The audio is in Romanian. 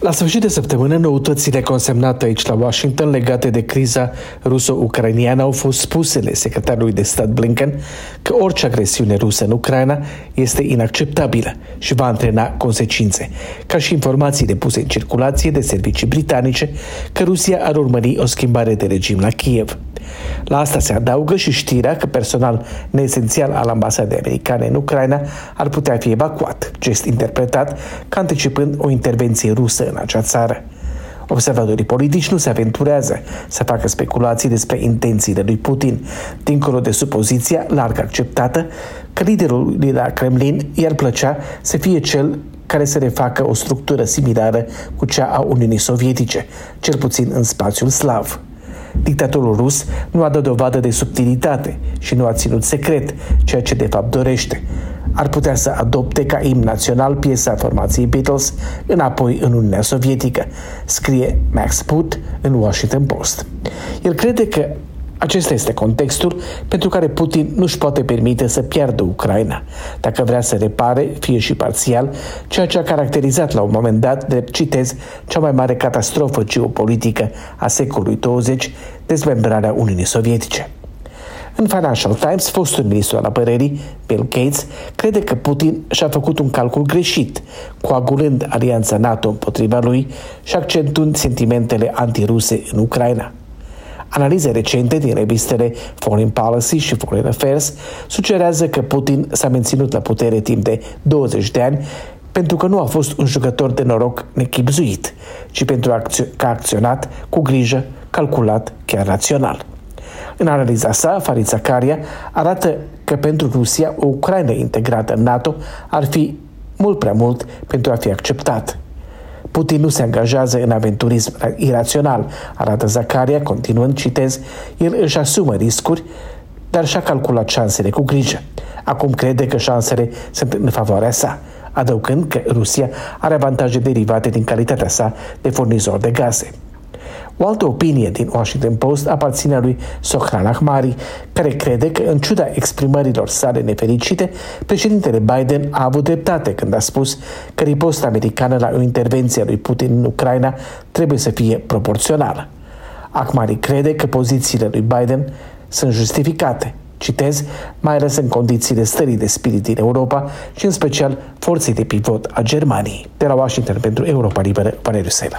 La sfârșit de săptămână, noutățile consemnate aici la Washington legate de criza ruso-ucrainiană au fost spusele secretarului de stat Blinken că orice agresiune rusă în Ucraina este inacceptabilă și va antrena consecințe, ca și informațiile puse în circulație de servicii britanice că Rusia ar urmări o schimbare de regim la Kiev. La asta se adaugă și știrea că personal neesențial al ambasadei americane în Ucraina ar putea fi evacuat, gest interpretat ca anticipând o intervenție rusă în acea țară. Observatorii politici nu se aventurează să facă speculații despre intențiile lui Putin, dincolo de supoziția larg acceptată că liderul de la Kremlin i-ar plăcea să fie cel care să refacă o structură similară cu cea a Uniunii Sovietice, cel puțin în spațiul slav. Dictatorul rus nu a dat dovadă de subtilitate și nu a ținut secret ceea ce de fapt dorește. Ar putea să adopte ca imn național piesa formației Beatles înapoi în Uniunea Sovietică, scrie Max Put în Washington Post. El crede că acesta este contextul pentru care Putin nu își poate permite să piardă Ucraina, dacă vrea să repare, fie și parțial, ceea ce a caracterizat la un moment dat de, citez, cea mai mare catastrofă geopolitică a secolului 20, dezmembrarea Uniunii Sovietice. În Financial Times, fostul ministru al apărării, Bill Gates, crede că Putin și-a făcut un calcul greșit, coagulând alianța NATO împotriva lui și accentuând sentimentele antiruse în Ucraina. Analize recente din revistele Foreign Policy și Foreign Affairs sugerează că Putin s-a menținut la putere timp de 20 de ani pentru că nu a fost un jucător de noroc nechipzuit, ci pentru că a acționat cu grijă, calculat, chiar rațional. În analiza sa, Farid Zakaria arată că pentru Rusia o Ucraina integrată în NATO ar fi mult prea mult pentru a fi acceptat. Putin nu se angajează în aventurism irațional, arată Zacaria, continuând, citez, el își asumă riscuri, dar și-a calculat șansele cu grijă. Acum crede că șansele sunt în favoarea sa, adăugând că Rusia are avantaje derivate din calitatea sa de furnizor de gaze. O altă opinie din Washington Post aparține lui Sohran Ahmari, care crede că, în ciuda exprimărilor sale nefericite, președintele Biden a avut dreptate când a spus că riposta americană la o intervenție a lui Putin în Ucraina trebuie să fie proporțională. Ahmari crede că pozițiile lui Biden sunt justificate, citez, mai ales în condițiile stării de spirit din Europa și în special forței de pivot a Germaniei. De la Washington pentru Europa Liberă, Valeriu Sela.